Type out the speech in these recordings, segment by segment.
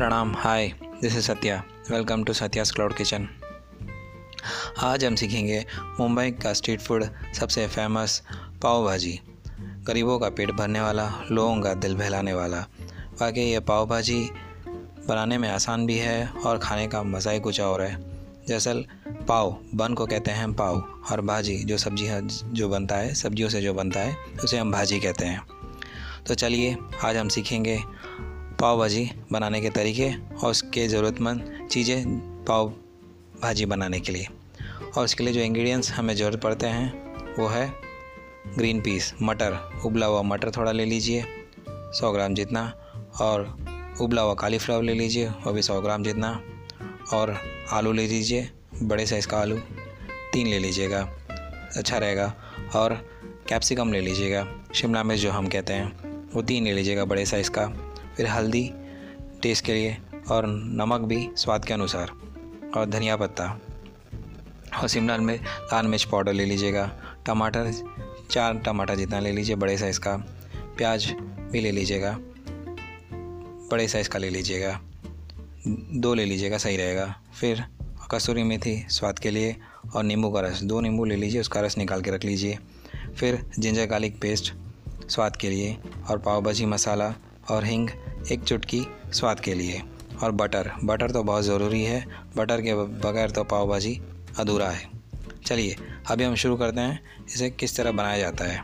प्रणाम। Hi this is Satya welcome to Satya's cloud kitchen आज हम सीखेंगे मुंबई का स्ट्रीट फ़ूड सबसे फ़ेमस पाव भाजी। गरीबों का पेट भरने वाला, लोगों का दिल बहलाने वाला। वाकई ये पाव भाजी बनाने में आसान भी है और खाने का मज़ा ही कुछ और है। दरअसल, पाव, बन को कहते हैं पाव। और भाजी जो सब्ज़ी जो बनता है, सब्जियों से जो बनता है, उसे हम भाजी कहते हैं। तो चलिए, आज हम सीखेंगे पाव भाजी बनाने के तरीके और उसके ज़रूरतमंद चीज़ें पाव भाजी बनाने के लिए। और उसके लिए जो इंग्रेडिएंट्स हमें ज़रूरत पड़ते हैं, वो है ग्रीन पीस मटर। उबला हुआ मटर थोड़ा ले लीजिए, सौ ग्राम जितना, और उबला हुआ कालीफ्लावर ले लीजिए, वो भी सौ ग्राम जितना, और आलू ले लीजिए, बड़े साइज़ का आलू, तीन ले लीजिएगा अच्छा रहेगा। और कैप्सिकम ले लीजिएगा, शिमला मिर्च जो हम कहते हैं, वो तीन ले लीजिएगा, बड़े साइज़ का। फिर हल्दी टेस्ट के लिए और नमक भी स्वाद के अनुसार। और धनिया पत्ता। और शिमला मिर्च, लाल मिर्च पाउडर ले लीजिएगा। टमाटर, चार टमाटर जितना ले लीजिए, बड़े साइज़ का। प्याज भी ले लीजिएगा। बड़े साइज़ का ले लीजिएगा। दो ले लीजिएगा, सही रहेगा। फिर कसूरी मेथी स्वाद के लिए और नींबू का रस। दो नींबू ले लीजिए, उसका रस निकाल के रख लीजिए। फिर जिंजर गार्लिक पेस्ट स्वाद के लिए और पाव भाजी मसाला और हिंग एक चुटकी स्वाद के लिए। और बटर। बटर तो बहुत ज़रूरी है। बटर के बगैर तो पाव भाजी अधूरा है। चलिए, अभी हम शुरू करते हैं। इसे किस तरह बनाया जाता है?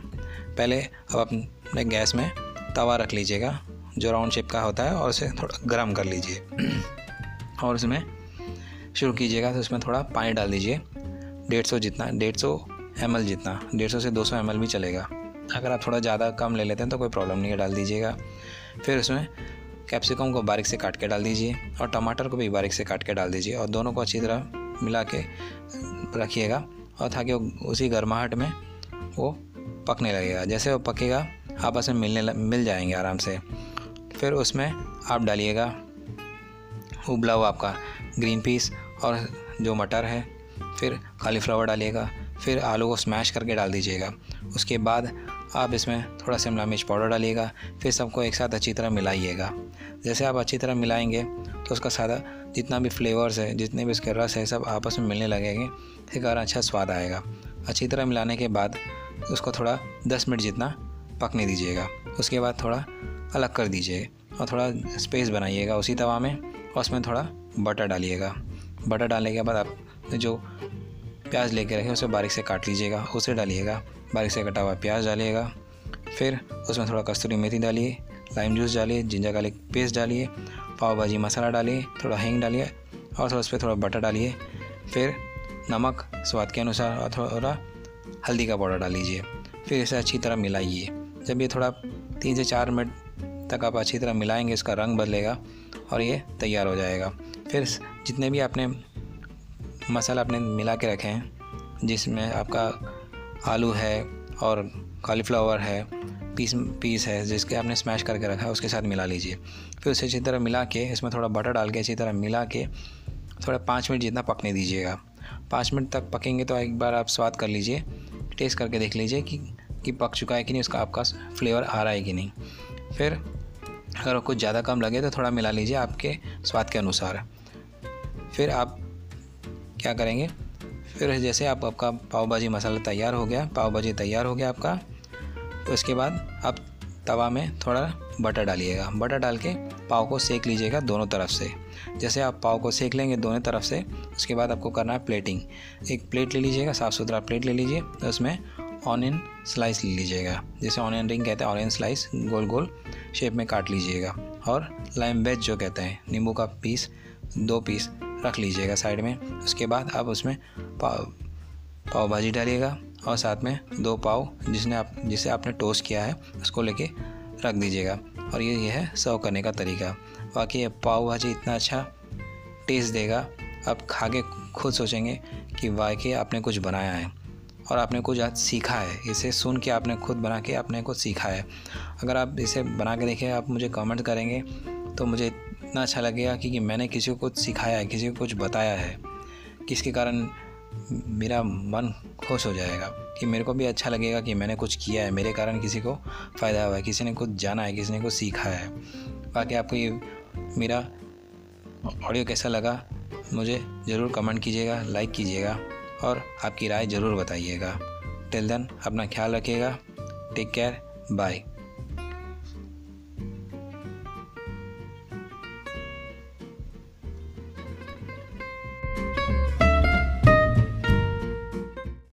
पहले अब अपने गैस में तवा रख लीजिएगा, जो राउंड शेप का होता है, और उसे थोड़ा गर्म कर लीजिए। और उसमें शुरू कीजिएगा तो उसमें थोड़ा पानी डाल दीजिए। डेढ़ सौ जितना, डेढ़ सौ एम जितना, डेढ़ सौ से दो सौ एम भी चलेगा। अगर आप थोड़ा ज़्यादा कम ले लेते हैं तो कोई प्रॉब्लम नहीं है, डाल दीजिएगा। फिर उसमें कैप्सिकम को बारीक से काट के डाल दीजिए और टमाटर को भी बारीक से काट के डाल दीजिए और दोनों को अच्छी तरह मिला के रखिएगा और ताकि उसी गर्माहट में वो पकने लगेगा। जैसे वो पकेगा, आपस में मिलने मिल जाएँगे आराम से। फिर उसमें आप डालिएगा उबला हुआ आपका ग्रीन पीस और जो मटर है, फिर कालीफ्लावर डालिएगा, फिर आलू को स्मैश करके डाल दीजिएगा। उसके बाद आप इसमें थोड़ा शिमला मिर्च पाउडर डालिएगा, फिर सबको एक साथ अच्छी तरह मिलाइएगा। जैसे आप अच्छी तरह मिलाएँगे तो उसका सारा जितना भी फ्लेवर्स है, जितने भी उसके रस है, सब आपस में मिलने लगेंगे, फिर कारण अच्छा स्वाद आएगा। अच्छी तरह मिलाने के बाद उसको थोड़ा दस मिनट जितना पकने दीजिएगा। उसके बाद थोड़ा अलग कर दीजिए और थोड़ा स्पेस बनाइएगा उसी तवा में और उसमें थोड़ा बटर डालिएगा। बटर डालने के बाद आप जो प्याज लेके रखें उसे बारीक से काट लीजिएगा, उसे डालिएगा, बारीक से कटा हुआ प्याज डालिएगा, फिर उसमें थोड़ा कस्तूरी मेथी डालिए लाइम जूस डालिए जिंजर गार्लिक पेस्ट डालिए पाव भाजी मसाला डालिए, थोड़ा हींग डालिए और थोड़ा उस पर थोड़ा बटर डालिए, फिर नमक स्वाद के अनुसार और थोड़ा हल्दी का पाउडर डाल लीजिए, फिर इसे अच्छी तरह मिलाइए। जब ये थोड़ा तीन से चार मिनट तक आप अच्छी तरह मिलाएँगे इसका रंग बदलेगा और ये तैयार हो जाएगा। फिर जितने भी आपने मसाला आपने मिला के रखे हैं, जिसमें आपका आलू है और कॉलीफ्लावर है, पीस पीस है, जिसके आपने स्मैश करके रखा है, उसके साथ मिला लीजिए। फिर उसे अच्छी तरह मिला के, इसमें थोड़ा बटर डाल के अच्छी तरह मिला के, थोड़ा पाँच मिनट जितना पकने दीजिएगा। पाँच मिनट तक पकेंगे तो एक बार आप स्वाद कर लीजिए टेस्ट करके देख लीजिए कि कि पक चुका है कि नहीं, उसका आपका फ्लेवर आ रहा है कि नहीं। फिर अगर कुछ ज़्यादा कम लगे तो थोड़ा मिला लीजिए आपके स्वाद के अनुसार। फिर आप क्या करेंगे? फिर जैसे आप, आपका पाव भाजी मसाला तैयार हो गया पाव भाजी तैयार हो गया आपका तो उसके बाद आप तवा में थोड़ा बटर डालिएगा। बटर डाल के पाव को सेक लीजिएगा दोनों तरफ़ से। जैसे आप पाव को सेक लेंगे दोनों तरफ़ से, उसके बाद आपको करना है प्लेटिंग। एक प्लेट ले लीजिएगा साफ़ सुथरा प्लेट ले लीजिए तो उसमें ऑनियन स्लाइस ले लीजिएगा। जैसे ऑनियन रिंग कहते हैं, ऑनियन स्लाइस गोल गोल शेप में काट लीजिएगा। और लाइम वेज जो कहते हैं, नींबू का पीस, दो पीस रख लीजिएगा साइड में। उसके बाद आप उसमें पाव पाव भाजी डालिएगा और साथ में दो पाव जिसने आप, जिसे आपने टोस्ट किया है, उसको लेके रख दीजिएगा। और ये ये है सर्व करने का तरीका। बाकी ये पाव भाजी इतना अच्छा टेस्ट देगा, आप खा के खुद सोचेंगे कि वाकई आपने कुछ बनाया है और आपने कुछ आज सीखा है। इसे सुन के आपने खुद बना के आपने कुछ सीखा है। अगर आप इसे बना के देखें, आप मुझे कमेंट करेंगे तो मुझे इतना अच्छा लगेगा कि, मैंने किसी को कुछ सिखाया है किसी को कुछ बताया है किसके कारण मेरा मन खुश हो जाएगा कि मेरे को भी अच्छा लगेगा कि मैंने कुछ किया है मेरे कारण किसी को फ़ायदा हुआ है किसी ने कुछ जाना है किसी ने कुछ सीखा है। बाकी आपको ये मेरा ऑडियो कैसा लगा मुझे ज़रूर कमेंट कीजिएगा लाइक कीजिएगा और आपकी राय ज़रूर बताइएगा। टिल देन अपना ख्याल रखिएगा। Take care bye.